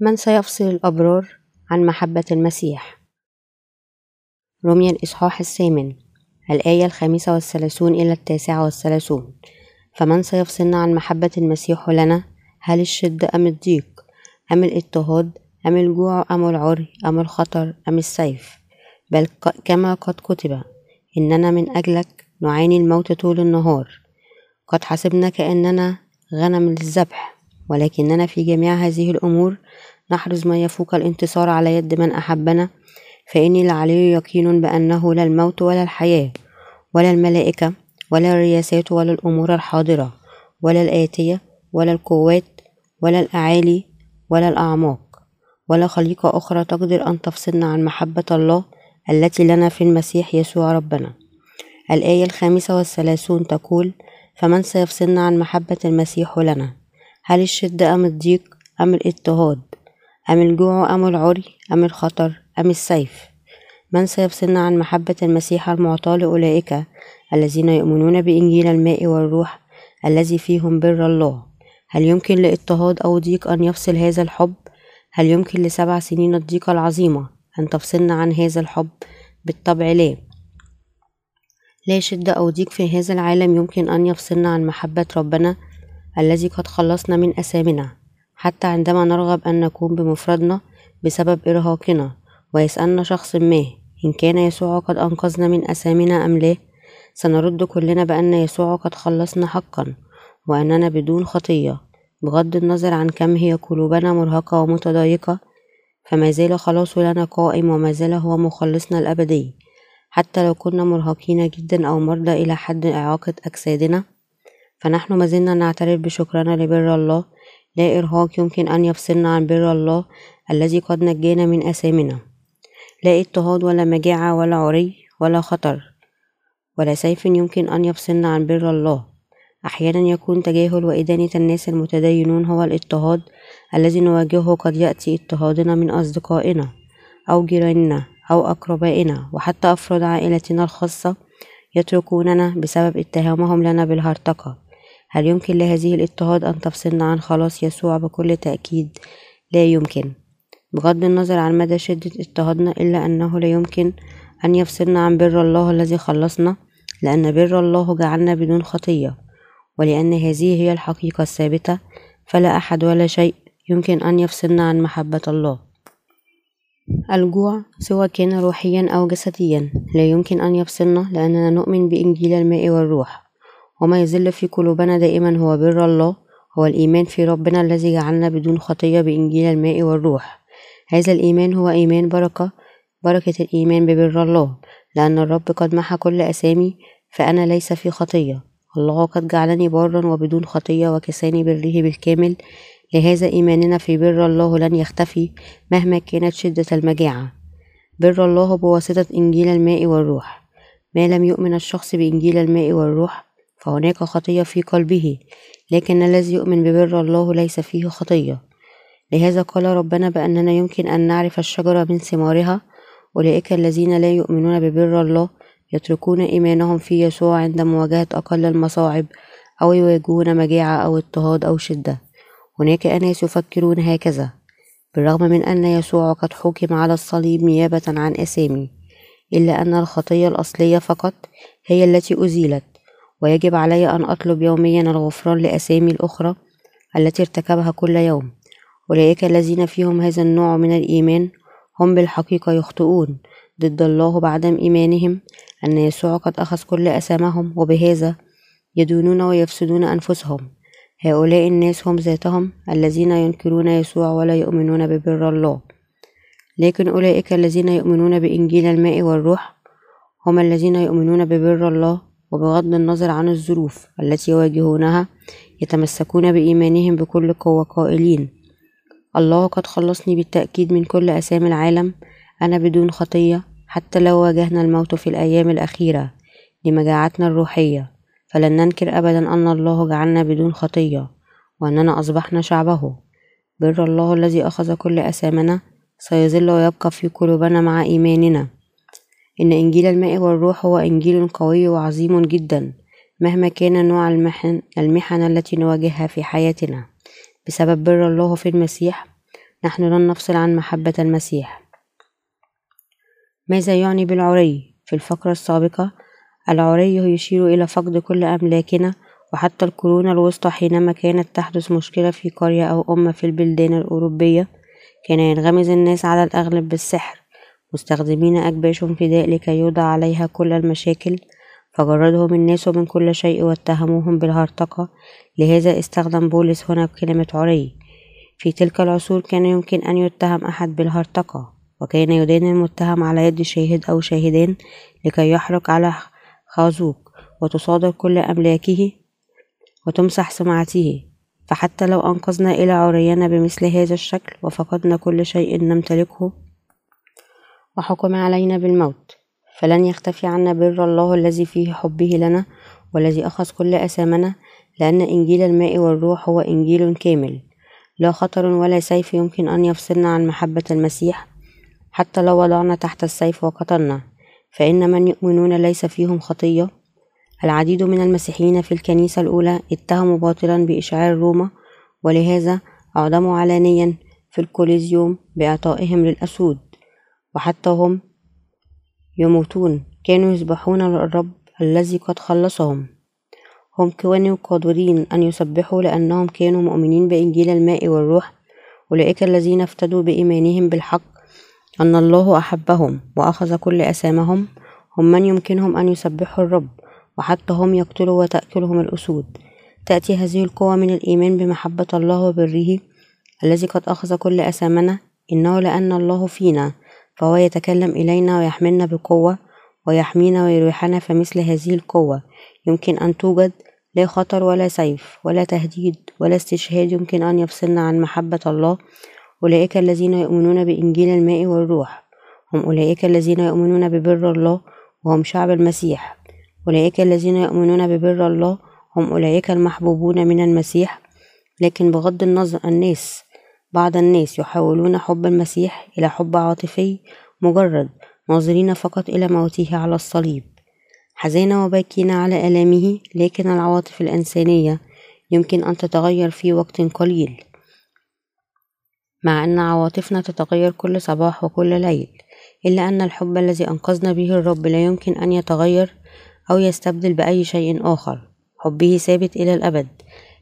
من سيفصل الأبرار عن محبة المسيح؟ رمي الإصحاح الثامن الآية الخامسة والثلاثون إلى التاسعة والثلاثون. فمن سيفصلنا عن محبة المسيح لنا؟ هل الشدة أم الضيق؟ أم الاضطهاد؟ أم الجوع؟ أم العري؟ أم الخطر؟ أم السيف؟ بل كما قد كتب إننا من أجلك نعاني الموت طول النهار. قد حسبنا كأننا غنم للذبح ولكننا في جميع هذه الأمور نحرز ما يفوق الانتصار على يد من أحبنا فإني لعلي يقين بأنه لا الموت ولا الحياة ولا الملائكة ولا الرياسات ولا الأمور الحاضرة ولا الآتية ولا القوات ولا الأعالي ولا الأعماق ولا خليقة أخرى تقدر أن تفصلنا عن محبة الله التي لنا في المسيح يسوع ربنا. الآية الخامسة والثلاثون تقول فمن سيفصلنا عن محبة المسيح لنا؟ هل الشدة أم الضيق أم الاضطهاد؟ أم الجوع أم العري أم الخطر أم السيف من سيفصلنا عن محبة المسيح المعطاة لأولئك الذين يؤمنون بإنجيل الماء والروح الذي فيهم بر الله هل يمكن لاضطهاد أو ضيق أن يفصل هذا الحب؟ هل يمكن لسبع سنين الضيقة العظيمة أن تفصلنا عن هذا الحب؟ بالطبع لا لا شدة أو ضيق في هذا العالم يمكن أن يفصلنا عن محبة ربنا الذي قد خلصنا من أثامنا حتى عندما نرغب أن نكون بمفردنا بسبب إرهاقنا ويسألنا شخص ما إن كان يسوع قد أنقذنا من أثامنا أم لا سنرد كلنا بأن يسوع قد خلصنا حقا وأننا بدون خطية. بغض النظر عن كم هي قلوبنا مرهقة ومتضايقة فما زال خلاص لنا قائم وما زال هو مخلصنا الأبدي. حتى لو كنا مرهقين جدا أو مرضى إلى حد إعاقة أجسادنا فنحن ما زلنا نعترف بشكرنا لبر الله لا إرهاق يمكن أن يفصلنا عن بر الله الذي قد نجانا من أثامنا. لا اضطهاد ولا مجاعة ولا عري ولا خطر ولا سيف يمكن أن يفصلنا عن بر الله. أحيانا يكون تجاهل وإدانة الناس المتدينون هو الاضطهاد الذي نواجهه قد يأتي اضطهادنا من أصدقائنا أو جيراننا أو أقربائنا وحتى أفراد عائلتنا الخاصة يتركوننا بسبب اتهامهم لنا بالهرطقة. هل يمكن لهذه الاضطهاد أن تفصلنا عن خلاص يسوع بكل تأكيد؟ لا يمكن. بغض النظر عن مدى شدة اضطهادنا إلا أنه لا يمكن أن يفصلنا عن بر الله الذي خلصنا لأن بر الله جعلنا بدون خطية. ولأن هذه هي الحقيقة الثابتة فلا أحد ولا شيء يمكن أن يفصلنا عن محبة الله. الجوع سواء كان روحيا أو جسديا لا يمكن أن يفصلنا لأننا نؤمن بإنجيل الماء والروح. وما يظل في قلوبنا دائما هو بر الله هو الإيمان في ربنا الذي جعلنا بدون خطية بإنجيل الماء والروح. هذا الإيمان هو إيمان بركة بركة الإيمان ببر الله. لأن الرب قد محى كل أسامي فأنا ليس في خطية. الله قد جعلني بارا وبدون خطية وكساني بره بالكامل. لهذا إيماننا في بر الله لن يختفي مهما كانت شدة المجاعة. بر الله بواسطة إنجيل الماء والروح. ما لم يؤمن الشخص بإنجيل الماء والروح فهناك خطية في قلبه لكن الذي يؤمن ببر الله ليس فيه خطية. لهذا قال ربنا بأننا يمكن أن نعرف الشجرة من ثمارها. أولئك الذين لا يؤمنون ببر الله يتركون إيمانهم في يسوع عند مواجهة أقل المصاعب أو يواجهون مجاعة أو اضطهاد أو شدة. هناك أناس يفكرون هكذا بالرغم من أن يسوع قد حكم على الصليب نيابة عن أسامي إلا أن الخطية الأصلية فقط هي التي أزيلت. ويجب علي أن أطلب يوميا الغفران لأسامي الأخرى التي ارتكبها كل يوم. أولئك الذين فيهم هذا النوع من الإيمان هم بالحقيقة يخطئون ضد الله بعدم إيمانهم أن يسوع قد أخذ كل أسامهم وبهذا يدونون ويفسدون أنفسهم. هؤلاء الناس هم ذاتهم الذين ينكرون يسوع ولا يؤمنون ببر الله. لكن أولئك الذين يؤمنون بإنجيل الماء والروح هم الذين يؤمنون ببر الله وبغض النظر عن الظروف التي يواجهونها يتمسكون بإيمانهم بكل قوة قائلين. الله قد خلصني بالتأكيد من كل أسام العالم. أنا بدون خطية حتى لو واجهنا الموت في الأيام الأخيرة. لمجاعتنا الروحية. فلن ننكر أبدا أن الله جعلنا بدون خطية وأننا أصبحنا شعبه. بر الله الذي أخذ كل أسامنا سيظل ويبقى في قلوبنا مع إيماننا. إن إنجيل الماء والروح هو إنجيل قوي وعظيم جدا مهما كان نوع المحن, المحن التي نواجهها في حياتنا. بسبب بر الله في المسيح نحن لن نفصل عن محبة المسيح. ماذا يعني بالعري؟ في الفقرة السابقة العري يشير إلى فقد كل أملاكنا وحتى القرون الوسطى حينما كانت تحدث مشكلة في قرية أو أمة في البلدان الأوروبية. كان ينغمز الناس على الأغلب بالسحر. مستخدمين أكباش فداء لكي يوضع عليها كل المشاكل فجردهم الناس من كل شيء واتهموهم بالهرطقة. لهذا استخدم بولس هنا كلمة عري في تلك العصور كان يمكن أن يتهم أحد بالهرطقة وكان يدان المتهم على يد شاهد أو شاهدان لكي يحرق على خازوق وتصادر كل أملاكه وتمسح سمعته. فحتى لو أنقذنا إلى عرينا بمثل هذا الشكل وفقدنا كل شيء نمتلكه وحكم علينا بالموت. فلن يختفي عنا بر الله الذي فيه حبه لنا والذي أخذ كل أثامنا لأن إنجيل الماء والروح هو إنجيل كامل. لا خطر ولا سيف يمكن أن يفصلنا عن محبة المسيح. حتى لو وضعنا تحت السيف وقتلنا فإن من يؤمنون ليس فيهم خطية. العديد من المسيحيين في الكنيسة الأولى اتهموا باطلا بإشعار روما ولهذا أعدموا علانيا في الكوليزيوم بإعطائهم للأسود. وحتى هم يموتون. كانوا يسبحون للرب الذي قد خلصهم. هم كانوا قادرين أن يسبحوا لأنهم كانوا مؤمنين بإنجيل الماء والروح. أولئك الذين افتدوا بإيمانهم بالحق أن الله أحبهم وأخذ كل أسامهم. هم من يمكنهم أن يسبحوا الرب وحتى هم يقتلوا وتأكلهم الأسود. تأتي هذه القوة من الإيمان بمحبة الله وبره الذي قد أخذ كل أسامنا. إنه لأن الله فينا فهو يتكلم إلينا ويحملنا بقوة ويحمينا ويريحنا فمثل هذه القوة. يمكن أن توجد لا خطر ولا سيف ولا تهديد ولا استشهاد يمكن أن يفصلنا عن محبة الله. أولئك الذين يؤمنون بإنجيل الماء والروح. هم أولئك الذين يؤمنون ببر الله وهم شعب المسيح. أولئك الذين يؤمنون ببر الله هم أولئك المحبوبون من المسيح. لكن بغض النظر الناس بعض الناس يحولون حب المسيح إلى حب عاطفي مجرد ناظرين فقط إلى موته على الصليب. حزين وباكين على آلامه لكن العواطف الإنسانية يمكن أن تتغير في وقت قليل. مع أن عواطفنا تتغير كل صباح وكل ليل إلا أن الحب الذي أنقذنا به الرب لا يمكن أن يتغير أو يستبدل بأي شيء آخر. حبه ثابت إلى الأبد.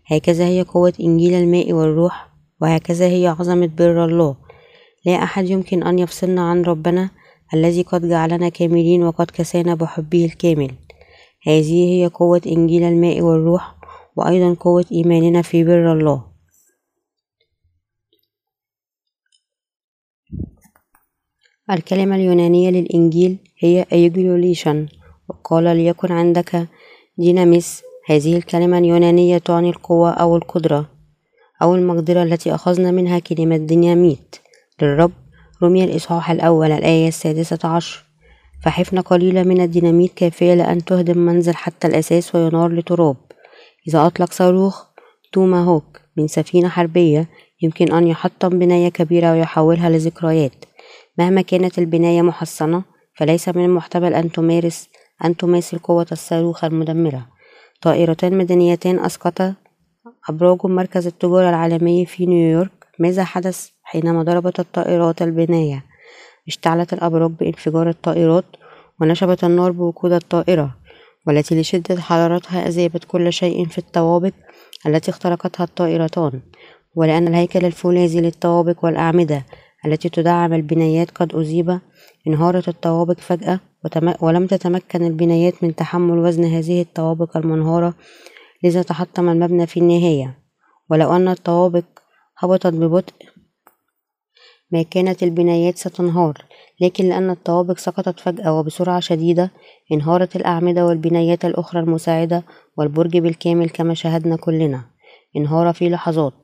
هكذا هي قوة إنجيل الماء والروح وهكذا هي عظمة بر الله. لا أحد يمكن أن يفصلنا عن ربنا الذي قد جعلنا كاملين وقد كسانا بحبه الكامل. هذه هي قوة إنجيل الماء والروح وأيضا قوة إيماننا في بر الله. الكلمة اليونانية للإنجيل هي ευαγγέλιον وقال ليكن عندك δύναμις هذه الكلمة اليونانية تعني القوة أو القدرة. أو المقدرة التي أخذنا منها كلمة ديناميت للرب. رومية الإصحاح الأول الآية السادسة عشر. فحفنة قليلة من الديناميت كافية لأن تهدم منزل حتى الأساس وينهار للتراب. إذا أطلق صاروخ توماهوك من سفينة حربية يمكن أن يحطم بناية كبيرة ويحولها لذكريات. مهما كانت البناية محصنة فليس من المحتمل أن تمارس أن تماثل قوة الصاروخ المدمرة. طائرتان مدنيتان أسقطا أبراج مركز التجارة العالمي في نيويورك ماذا حدث حينما ضربت الطائرات البناية اشتعلت الأبراج بانفجار الطائرات ونشبت النار بوقود الطائرة والتي لشدة حرارتها أذابت كل شيء في الطوابق التي اخترقتها الطائرتان. ولأن الهيكل الفولاذي للطوابق والأعمدة التي تدعم البنايات قد أذيب انهارت الطوابق فجأة ولم تتمكن البنايات من تحمل وزن هذه الطوابق المنهارة لذا تحطم المبنى في النهاية. ولو أن الطوابق هبطت ببطء ما كانت البنايات ستنهار لكن لأن الطوابق سقطت فجأة وبسرعة شديدة انهارت الأعمدة والبنايات الأخرى المساعدة والبرج بالكامل كما شاهدنا كلنا. انهار في لحظات.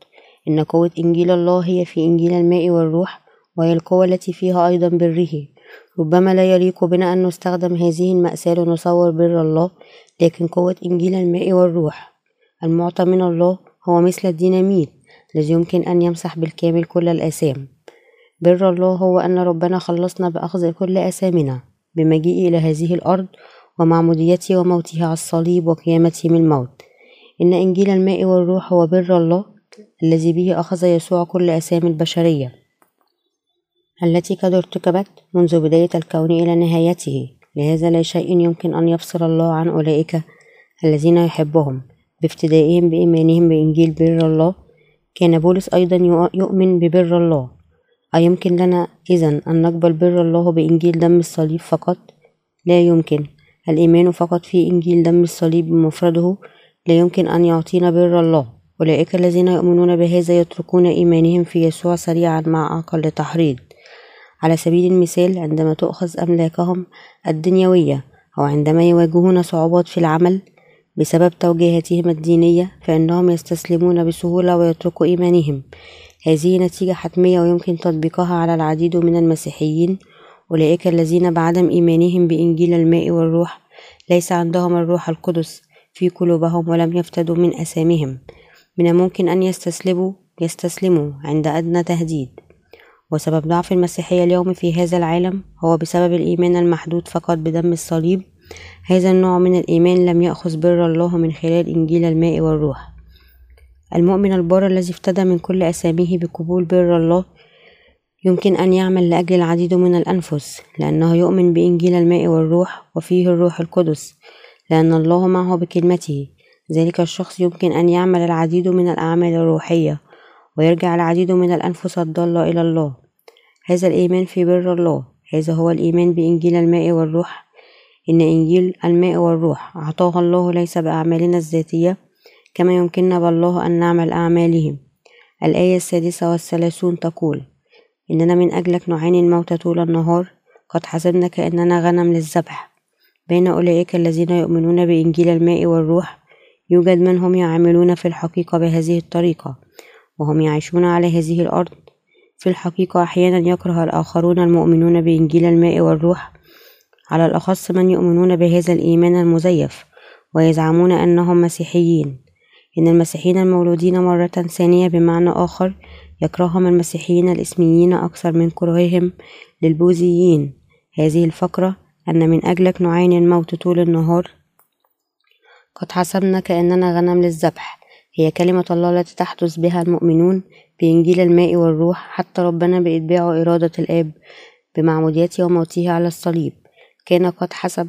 إن قوة إنجيل الله هي في إنجيل الماء والروح وهي القوة التي فيها أيضا بره ربما لا يليق بنا أن نستخدم هذه المأساة لنصور بر الله لكن قوة إنجيل الماء والروح. المعطى من الله هو مثل الديناميت الذي يمكن أن يمسح بالكامل كل الآثام. بر الله هو أن ربنا خلصنا بأخذ كل آثامنا بمجيئه إلى هذه الأرض ومعموديته وموته على الصليب وقيامته من الموت. إن إنجيل الماء والروح هو بر الله الذي به أخذ يسوع كل آثام البشرية. التي قد ارتكبت منذ بداية الكون إلى نهايته. لهذا لا شيء يمكن أن يفصل الله عن أولئك الذين يحبهم. بافتدائهم بإيمانهم بإنجيل بر الله كان بولس أيضا يؤمن ببر الله. أيمكن لنا إذا أن نقبل بر الله بإنجيل دم الصليب فقط؟ لا يمكن. الإيمان فقط في إنجيل دم الصليب بمفرده لا يمكن أن يعطينا بر الله. أولئك الذين يؤمنون بهذا يتركون إيمانهم في يسوع سريعا مع أقل تحريض. على سبيل المثال عندما تؤخذ أملاكهم الدنيوية أو عندما يواجهون صعوبات في العمل بسبب توجيهاتهم الدينية فإنهم يستسلمون بسهولة ويتركوا إيمانهم. هذه نتيجة حتمية ويمكن تطبيقها على العديد من المسيحيين أولئك الذين بعدم إيمانهم بإنجيل الماء والروح ليس عندهم الروح القدس في قلوبهم ولم يفتدوا من أسامهم. من الممكن أن يستسلموا يستسلموا عند أدنى تهديد. وسبب ضعف المسيحية اليوم في هذا العالم هو بسبب الإيمان المحدود فقط بدم الصليب. هذا النوع من الإيمان لم يأخذ بر الله من خلال إنجيل الماء والروح. المؤمن البار الذي افتدى من كل أساميه بقبول بر الله يمكن أن يعمل لأجل العديد من الأنفس لأنه يؤمن بإنجيل الماء والروح وفيه الروح القدس لأن الله معه بكلمته. ذلك الشخص يمكن أن يعمل العديد من الأعمال الروحية ويرجع العديد من الأنفس الضالة إلى الله. هذا الإيمان في بر الله. هذا هو الإيمان بإنجيل الماء والروح. إن إنجيل الماء والروح أعطاه الله ليس بأعمالنا الذاتية كما يمكننا بالله أن نعمل أعمالهم. الآية السادسة والثلاثون تقول إننا من أجلك نعاني الموت طول النهار قد حسبنا كأننا غنم للذبح. بين أولئك الذين يؤمنون بإنجيل الماء والروح يوجد من هم يعملون في الحقيقة بهذه الطريقة وهم يعيشون على هذه الأرض. في الحقيقة أحيانا يكره الآخرون المؤمنون بإنجيل الماء والروح. على الأخص من يؤمنون بهذا الإيمان المزيف ويزعمون أنهم مسيحيين. إن المسيحيين المولودين مرة ثانية بمعنى آخر يكرههم المسيحيين الإسميين أكثر من كرههم للبوذيين. هذه الفقرة أن من أجلك نعاني الموت طول النهار. قد حسبنا كأننا غنم للذبح. هي كلمة الله التي تحدث بها المؤمنون بإنجيل الماء والروح حتى ربنا بإتباع إرادة الآب بمعموديته وموته على الصليب. كان قد حسب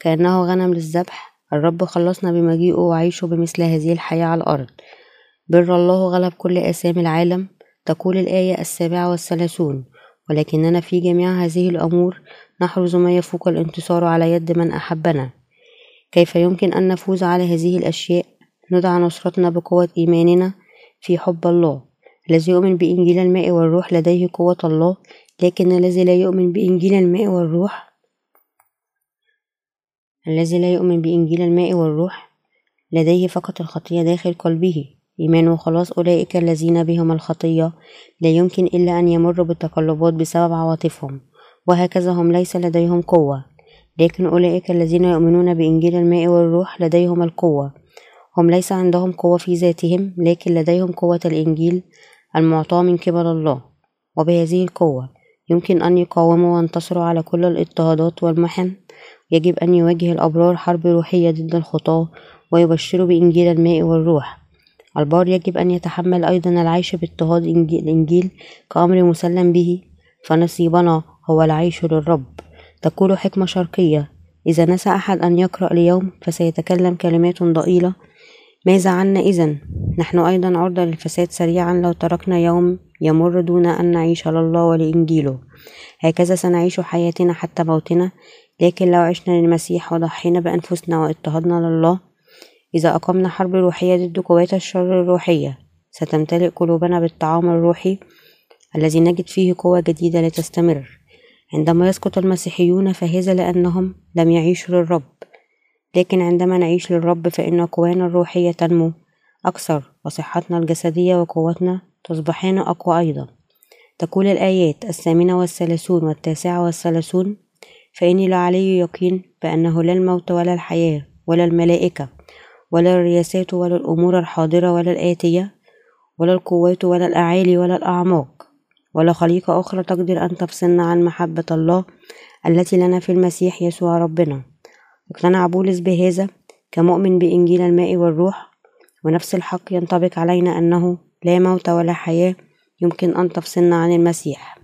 كأنه غنم للذبح. الرب خلصنا بمجيئه وعيشه بمثل هذه الحياة على الأرض. بر الله غلب كل آثام العالم تقول الآية السابعة والثلاثون. ولكننا في جميع هذه الأمور نحرز ما يفوق الانتصار على يد من أحبنا. كيف يمكن أن نفوز على هذه الأشياء؟ ندعى نصرتنا بقوة إيماننا في حب الله. الذي يؤمن بإنجيل الماء والروح لديه قوة الله لكن الذي لا يؤمن بإنجيل الماء والروح الذي لا يؤمن بإنجيل الماء والروح لديه فقط الخطية داخل قلبه. إيمان وخلاص أولئك الذين بهم الخطية. لا يمكن إلا أن يمروا بالتقلبات بسبب عواطفهم. وهكذا هم ليس لديهم قوة. لكن أولئك الذين يؤمنون بإنجيل الماء والروح لديهم القوة. هم ليس عندهم قوة في ذاتهم لكن لديهم قوة الإنجيل المعطاة من قبل الله. وبهذه القوة يمكن أن يقاوموا وينتصروا على كل الاضطهادات والمحن. يجب أن يواجه الأبرار حرب روحية ضد الخطاة ويبشروا بإنجيل الماء والروح. البار يجب أن يتحمل أيضا العيش باضطهاد الإنجيل كأمر مسلم به. فنصيبنا هو العيش للرب. تقول حكمة شرقية إذا نسى أحد أن يقرأ اليوم فسيتكلم كلمات ضئيلة ماذا عنا إذا نحن أيضا عرضة للفساد سريعا لو تركنا يوم يمر دون أن نعيش لله ولإنجيله. هكذا سنعيش حياتنا حتى موتنا لكن لو عشنا للمسيح وضحينا بأنفسنا واضطهدنا لله إذا أقمنا حرب روحية ضد قوات الشر الروحية ستمتلئ قلوبنا بالطعام الروحي الذي نجد فيه قوة جديدة لتستمر. عندما يسقط المسيحيون فهذا لأنهم لم يعيشوا للرب. لكن عندما نعيش للرب فإن قوانا الروحية تنمو. أكثر وصحتنا الجسدية وقوتنا تصبحان أقوى أيضا. تقول الآيات الثامنة والثلاثون والتاسعة والثلاثون فإني لعلي يقين بأنه لا الموت ولا الحياة ولا الملائكة ولا الرياسات ولا الأمور الحاضرة ولا الآتية ولا القوات ولا الأعالي ولا الأعماق ولا خليقة أخرى تقدر أن تفصلنا عن محبة الله التي لنا في المسيح يسوع ربنا. اقتنع بولس بهذا كمؤمن بإنجيل الماء والروح ونفس الحق ينطبق علينا أنه لا موت ولا حياة يمكن أن تفصلنا عن المسيح.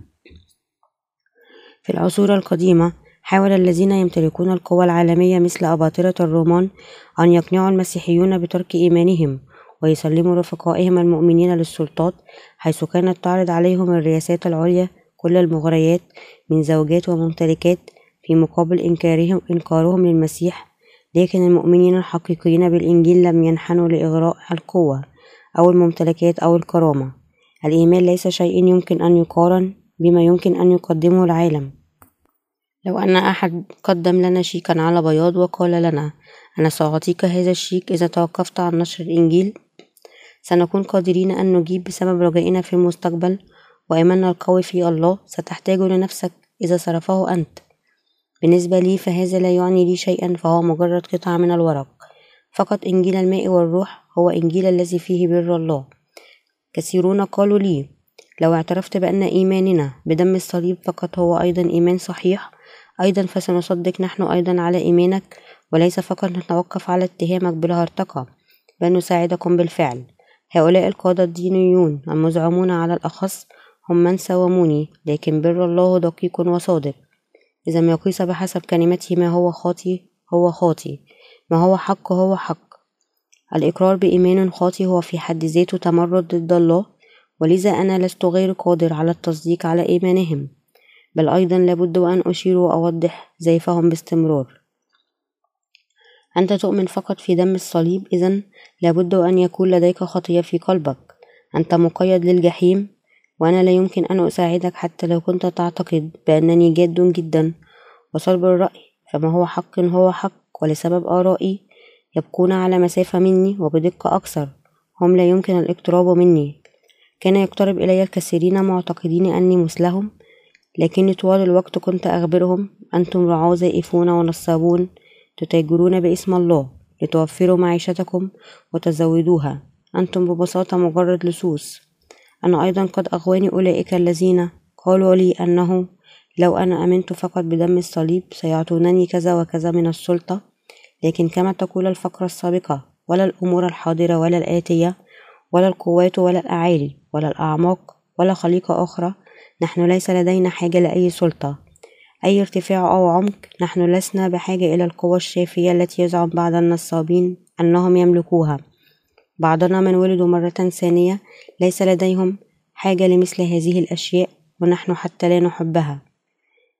في العصور القديمة حاول الذين يمتلكون القوى العالمية مثل أباطرة الرومان أن يقنعوا المسيحيون بترك إيمانهم ويسلموا رفقائهم المؤمنين للسلطات حيث كانت تعرض عليهم الرياسات العليا كل المغريات من زوجات وممتلكات في مقابل إنكارهم إنكارهم للمسيح لكن المؤمنين الحقيقيين بالإنجيل لم ينحنوا لإغراء القوة أو الممتلكات أو الكرامة. الإيمان ليس شيء يمكن أن يقارن بما يمكن أن يقدمه العالم. لو أن أحد قدم لنا شيكا على بياض وقال لنا أنا سأعطيك هذا الشيك إذا توقفت عن نشر الإنجيل؟ سنكون قادرين أن نجيب بسبب رجائنا في المستقبل وإيماننا القوي في الله ستحتاج لنفسك إذا صرفه أنت. بالنسبة لي فهذا لا يعني لي شيئا فهو مجرد قطعة من الورق. فقط إنجيل الماء والروح هو إنجيل الذي فيه بر الله. كثيرون قالوا لي لو اعترفت بأن إيماننا بدم الصليب فقط هو أيضا إيمان صحيح. أيضا فسنصدق نحن أيضا على إيمانك وليس فقط نتوقف على اتهامك بالهرطقة بل نساعدكم بالفعل. هؤلاء القادة الدينيون المزعمون على الأخص هم من ساوموني لكن بر الله دقيق وصادق. إذا ما قيس بحسب كلمته ما هو خاطي هو خاطي. ما هو حق هو حق. الإقرار بإيمان خاطي هو في حد ذاته تمرد ضد الله ولذا أنا لست غير قادر على التصديق على إيمانهم. بل أيضا لابد أن أشير وأوضح زيفهم باستمرار. أنت تؤمن فقط في دم الصليب؟ إذا لابد أن يكون لديك خطية في قلبك. أنت مقيد للجحيم؟ وأنا لا يمكن أن أساعدك حتى لو كنت تعتقد بأنني جاد جدا. وصلب الرأي فما هو حق هو حق ولسبب آرائي يبقون على مسافة مني وبدقة أكثر. هم لا يمكن الاقتراب مني. كان يقترب إلي الكثيرين معتقدين أني مثلهم لكني طوال الوقت كنت أخبرهم أنتم رعاة زائفون ونصابون تتاجرون باسم الله لتوفروا معيشتكم وتزودوها. أنتم ببساطة مجرد لصوص. أنا أيضا قد أغواني أولئك الذين قالوا لي أنه لو أنا أمنت فقط بدم الصليب سيعطونني كذا وكذا من السلطة لكن كما تقول الفقرة السابقة ولا الأمور الحاضرة ولا الآتية ولا القوات ولا الأعالي ولا الأعماق ولا خليقة أخرى نحن ليس لدينا حاجة لأي سلطة. أي ارتفاع أو عمق نحن لسنا بحاجة إلى القوى الشافية التي يزعم بعض النصابين أنهم يملكوها. بعضنا من ولدوا مرة ثانية ليس لديهم حاجة لمثل هذه الأشياء ونحن حتى لا نحبها.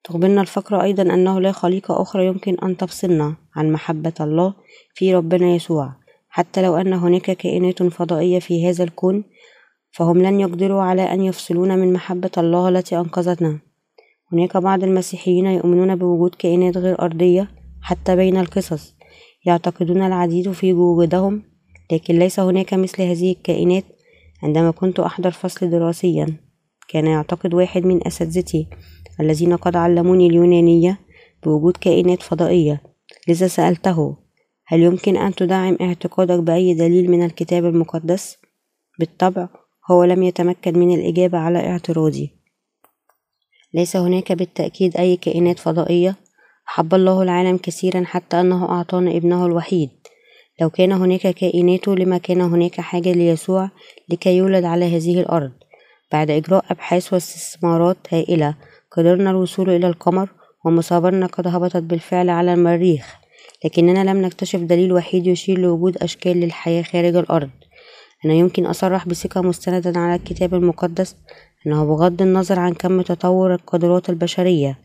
تخبرنا الفقرة أيضا أنه لا خليقة أخرى يمكن أن تفصلنا عن محبة الله في ربنا يسوع. حتى لو أن هناك كائنات فضائية في هذا الكون فهم لن يقدروا على أن يفصلونا من محبة الله التي أنقذتنا. هناك بعض المسيحيين يؤمنون بوجود كائنات غير أرضية حتى بين القصص. يعتقدون العديد في وجودهم لكن ليس هناك مثل هذه الكائنات عندما كنت أحضر فصل دراسيا. كان يعتقد واحد من أساتذتي الذين قد علموني اليونانية بوجود كائنات فضائية. لذا سألته هل يمكن أن تدعم اعتقادك بأي دليل من الكتاب المقدس؟ بالطبع هو لم يتمكن من الإجابة على اعتراضي. ليس هناك بالتأكيد أي كائنات فضائية. حب الله العالم كثيرا حتى أنه أعطانا ابنه الوحيد. لو كان هناك كائنات لما كان هناك حاجة ليسوع لكي يولد على هذه الأرض. بعد إجراء أبحاث واستثمارات هائلة قدرنا الوصول إلى القمر ومصابرنا قد هبطت بالفعل على المريخ. لكننا لم نكتشف دليل وحيد يشير لوجود أشكال للحياة خارج الأرض. أنا يمكن أصرح بثقة مستندا على الكتاب المقدس أنه بغض النظر عن كم تطور القدرات البشرية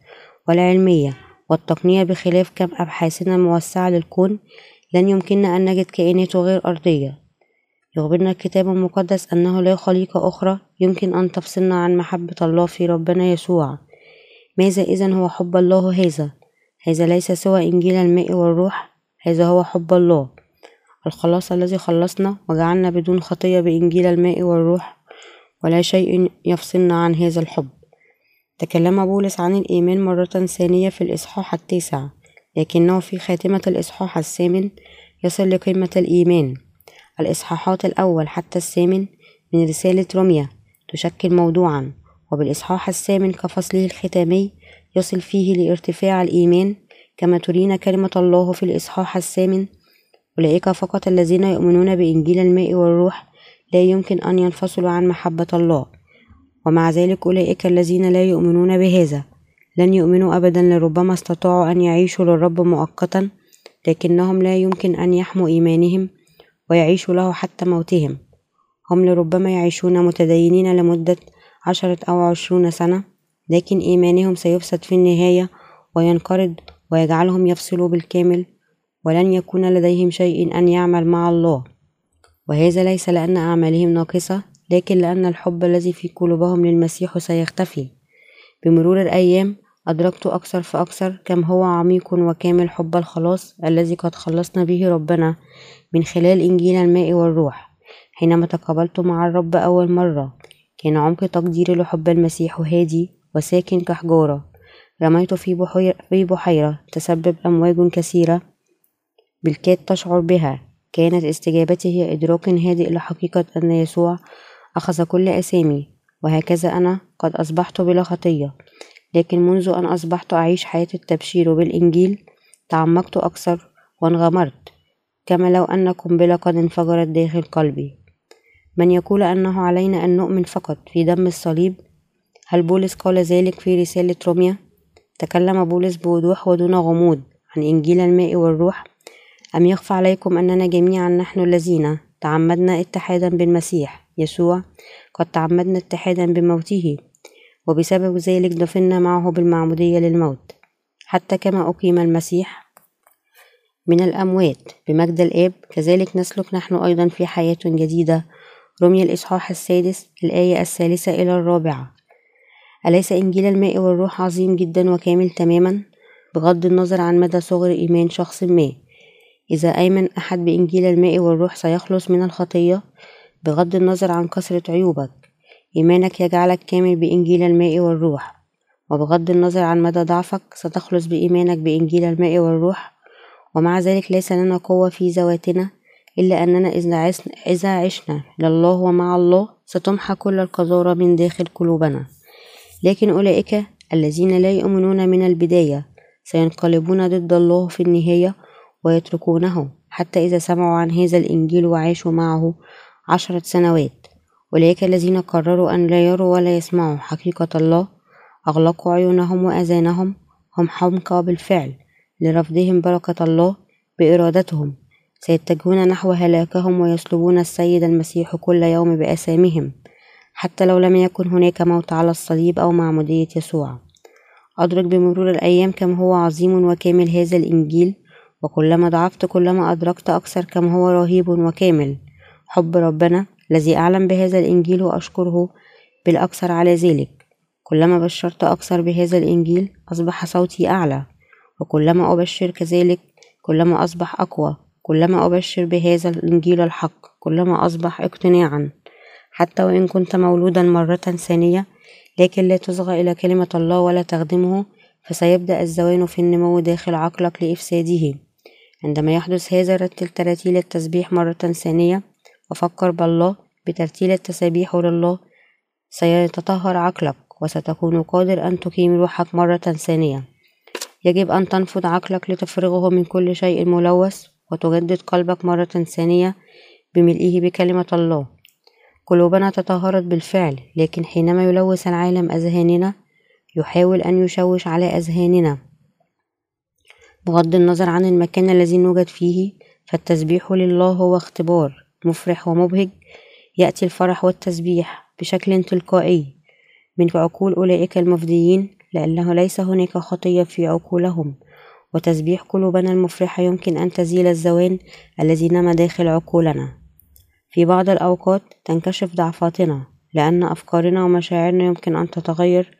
والعلمية والتقنية بخلاف كم أبحاثنا الموسعة للكون لن يمكننا أن نجد كائنات غير أرضية. يخبرنا الكتاب المقدس أنه لا خليقة أخرى يمكن أن تفصلنا عن محبة الله في ربنا يسوع. ماذا إذا هو حب الله هذا؟ هذا ليس سوى إنجيل الماء والروح هذا هو حب الله. الخلاص الذي خلصنا وجعلنا بدون خطية بإنجيل الماء والروح ولا شيء يفصلنا عن هذا الحب. تكلم بولس عن الإيمان مرة ثانية في الإصحاح التاسع. لكنه في خاتمة الإصحاح الثامن يصل لقمة الإيمان. الإصحاحات الأول حتى الثامن من رسالة روميا تشكل موضوعا وبالإصحاح الثامن كفصله الختامي يصل فيه لارتفاع الإيمان. كما ترينا كلمة الله في الإصحاح الثامن أولئك فقط الذين يؤمنون بإنجيل الماء والروح لا يمكن أن ينفصلوا عن محبة الله ومع ذلك أولئك الذين لا يؤمنون بهذا لن يؤمنوا أبدا لربما استطاعوا أن يعيشوا للرب مؤقتا لكنهم لا يمكن أن يحموا إيمانهم ويعيشوا له حتى موتهم. هم لربما يعيشون متدينين لمدة عشرة أو عشرون سنة لكن إيمانهم سيفسد في النهاية وينقرض ويجعلهم يفصلوا بالكامل ولن يكون لديهم شيء أن يعمل مع الله. وهذا ليس لأن أعمالهم ناقصة لكن لأن الحب الذي في قلوبهم للمسيح سيختفي. بمرور الأيام أدركت أكثر فأكثر كم هو عميق وكامل حب الخلاص الذي قد خلصنا به ربنا من خلال إنجيل الماء والروح. حينما تقابلت مع الرب أول مرة كان عمق تقديري لحب المسيح هادي وساكن كحجارة. رميت في بحيرة, في بحيرة تسبب أمواج كثيرة بالكاد تشعر بها. كانت استجابتي هي إدراك هادئ لحقيقة أن يسوع أخذ كل أسامي وهكذا أنا قد أصبحت بلا خطية. لكن منذ أن أصبحت أعيش حياة التبشير بالإنجيل تعمقت أكثر وانغمرت كما لو أن قنبلة قد انفجرت داخل قلبي. من يقول أنه علينا أن نؤمن فقط في دم الصليب؟ هل بولس قال ذلك في رسالة روميا؟ تكلم بولس بوضوح ودون غموض عن إنجيل الماء والروح. أم يخفى عليكم أننا جميعا نحن الذين تعمدنا اتحادا بالمسيح يسوع؟ قد تعمدنا اتحادا بموته. وبسبب ذلك دفنا معه بالمعمودية للموت حتى كما أقيم المسيح من الأموات بمجد الآب. كذلك نسلك نحن أيضا في حياة جديدة. رمي الإصحاح السادس الآية الثالثة إلى الرابعة. أليس إنجيل الماء والروح عظيم جدا وكامل تماما؟ بغض النظر عن مدى صغر إيمان شخص ما. إذا آمن أحد بإنجيل الماء والروح سيخلص من الخطية؟ بغض النظر عن كثرة عيوبك. إيمانك يجعلك كامل بإنجيل الماء والروح وبغض النظر عن مدى ضعفك ستخلص بإيمانك بإنجيل الماء والروح ومع ذلك ليس لنا قوة في ذواتنا إلا أننا إذا عشنا لله ومع الله ستمحى كل القذارة من داخل قلوبنا. لكن أولئك الذين لا يؤمنون من البداية سينقلبون ضد الله في النهاية ويتركونه حتى إذا سمعوا عن هذا الإنجيل وعاشوا معه عشرة سنوات. أولئك الذين قرروا أن لا يروا ولا يسمعوا. حقيقة الله أغلقوا عيونهم وأذانهم هم حمقى بالفعل. لرفضهم بركة الله بإرادتهم. سيتجهون نحو هلاكهم ويسلبون السيد المسيح كل يوم بأسامهم حتى لو لم يكن هناك موت على الصليب أو معمودية يسوع. أدرك بمرور الأيام كم هو عظيم وكامل هذا الإنجيل وكلما ضعفت كلما أدركت أكثر كم هو رهيب وكامل. حب ربنا الذي أعلم بهذا الإنجيل وأشكره بالأكثر على ذلك. كلما بشرت أكثر بهذا الإنجيل أصبح صوتي أعلى وكلما أبشر كذلك كلما أصبح أقوى كلما أبشر بهذا الإنجيل الحق كلما أصبح اقتناعا. حتى وإن كنت مولودا مرة ثانية لكن لا تصغى إلى كلمة الله ولا تخدمه فسيبدأ الزوان في النمو داخل عقلك لإفساده. عندما يحدث هذا رتل تراتيل التسبيح مرة ثانية وفكر بالله بترتيل التسابيح لله. سيتطهر عقلك وستكون قادر أن تقيم روحك مرة ثانية. يجب أن تنفض عقلك لتفرغه من كل شيء ملوث وتجدد قلبك مرة ثانية بملئه بكلمة الله. قلوبنا تطهرت بالفعل لكن حينما يلوث العالم أذهاننا يحاول أن يشوش على أذهاننا. بغض النظر عن المكان الذي نوجد فيه فالتسبيح لله هو اختبار. مفرح ومبهج يأتي الفرح والتسبيح بشكل تلقائي. من عقول أولئك المفديين لأنه ليس هناك خطية في عقولهم. وتسبيح قلوبنا المفرحة يمكن أن تزيل الزوان الذي نما داخل عقولنا. في بعض الأوقات تنكشف ضعفاتنا لأن أفكارنا ومشاعرنا يمكن أن تتغير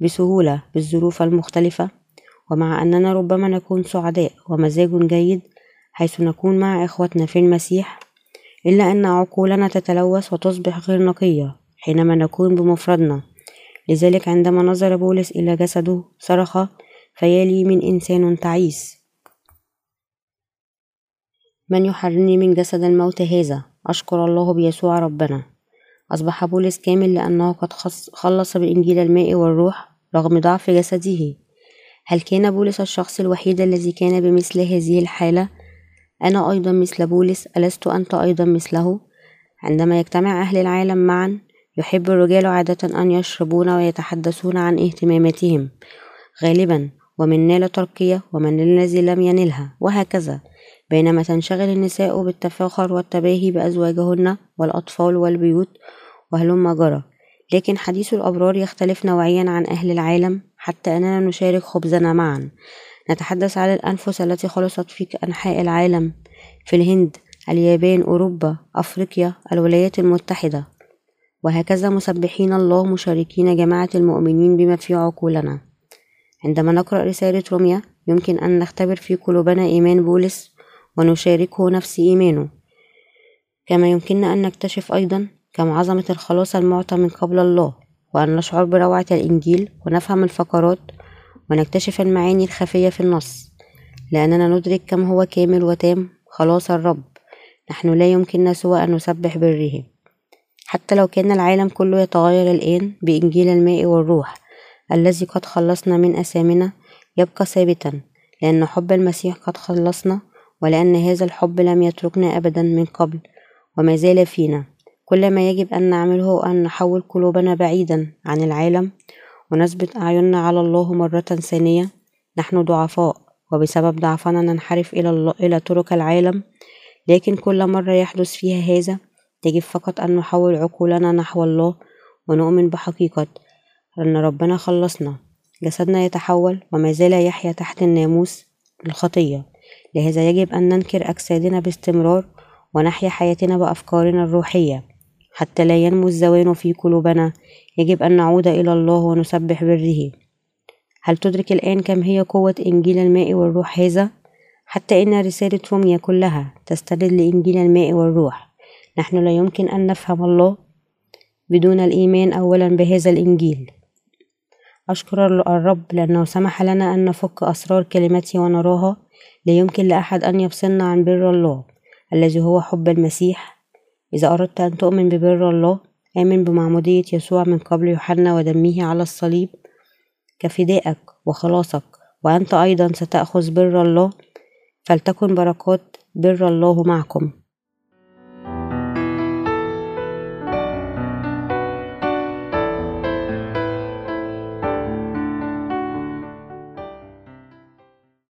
بسهولة بالظروف المختلفة. ومع أننا ربما نكون سعداء ومزاج جيد حيث نكون مع إخوتنا في المسيح إلا أن عقولنا تتلوث وتصبح غير نقية حينما نكون بمفردنا. لذلك عندما نظر بولس إلى جسده صرخ فيالي من إنسان تعيس. من يحررني من جسد الموت هذا؟ أشكر الله بيسوع ربنا. أصبح بولس كامل لأنه قد خلص بإنجيل الماء والروح رغم ضعف جسده. هل كان بولس الشخص الوحيد الذي كان بمثل هذه الحالة؟ أنا أيضا مثل بولس ألست أنت أيضا مثله؟ عندما يجتمع أهل العالم معا يحب الرجال عادة أن يشربون ويتحدثون عن اهتماماتهم. غالبا ومن نال ترقية ومن الذي لم ينلها. وهكذا. بينما تنشغل النساء بالتفاخر والتباهي بأزواجهن والأطفال والبيوت وهلم جرى لكن حديث الأبرار يختلف نوعيا عن أهل العالم حتى أننا نشارك خبزنا معا. نتحدث عن الأنفس التي خلصت في أنحاء العالم في الهند اليابان أوروبا أفريقيا الولايات المتحدة. وهكذا مسبحين الله مشاركين جماعة المؤمنين بما في عقولنا. عندما نقرأ رسالة روميا يمكن أن نختبر في قلوبنا إيمان بولس ونشاركه نفس إيمانه. كما يمكننا أن نكتشف أيضا كم عظمة الخلاص المعطى من قبل الله وأن نشعر بروعة الإنجيل ونفهم الفقرات ونكتشف المعاني الخفية في النص. لأننا ندرك كم هو كامل وتام. خلاص الرب نحن لا يمكننا سوى أن نسبح بره. حتى لو كان العالم كله يتغير الآن بإنجيل الماء والروح الذي قد خلصنا من أثامنا يبقى ثابتا لأن حب المسيح قد خلصنا ولأن هذا الحب لم يتركنا أبدا من قبل. وما زال فينا. كل ما يجب أن نعمله أن نحول قلوبنا بعيدا عن العالم ونثبت أعيننا على الله مرة ثانية نحن ضعفاء وبسبب ضعفنا ننحرف إلى, إلى طرق العالم. لكن كل مرة يحدث فيها هذا يجب فقط أن نحول عقولنا نحو الله ونؤمن بحقيقة. أن ربنا خلصنا. جسدنا يتحول وما زال يحيا تحت الناموس الخطية. لهذا يجب أن ننكر أجسادنا باستمرار ونحيا حياتنا بأفكارنا الروحية. حتى لا ينمو الزوان في قلوبنا. يجب أن نعود إلى الله ونسبح بره هل تدرك الآن كم هي قوة إنجيل الماء والروح هذا؟ حتى إن رسالة روميا كلها تستند لإنجيل الماء والروح. نحن لا يمكن أن نفهم الله بدون الإيمان أولا بهذا الإنجيل. أشكر الرب لأنه سمح لنا أن نفك أسرار كلمته ونراها. لا يمكن لأحد أن يفصلنا عن بر الله الذي هو حب المسيح. إذا أردت أن تؤمن ببر الله آمن بمعمودية يسوع من قبل يوحنا ودمه على الصليب كفدائك وخلاصك وأنت أيضا ستأخذ بر الله فلتكن بركات بر الله معكم.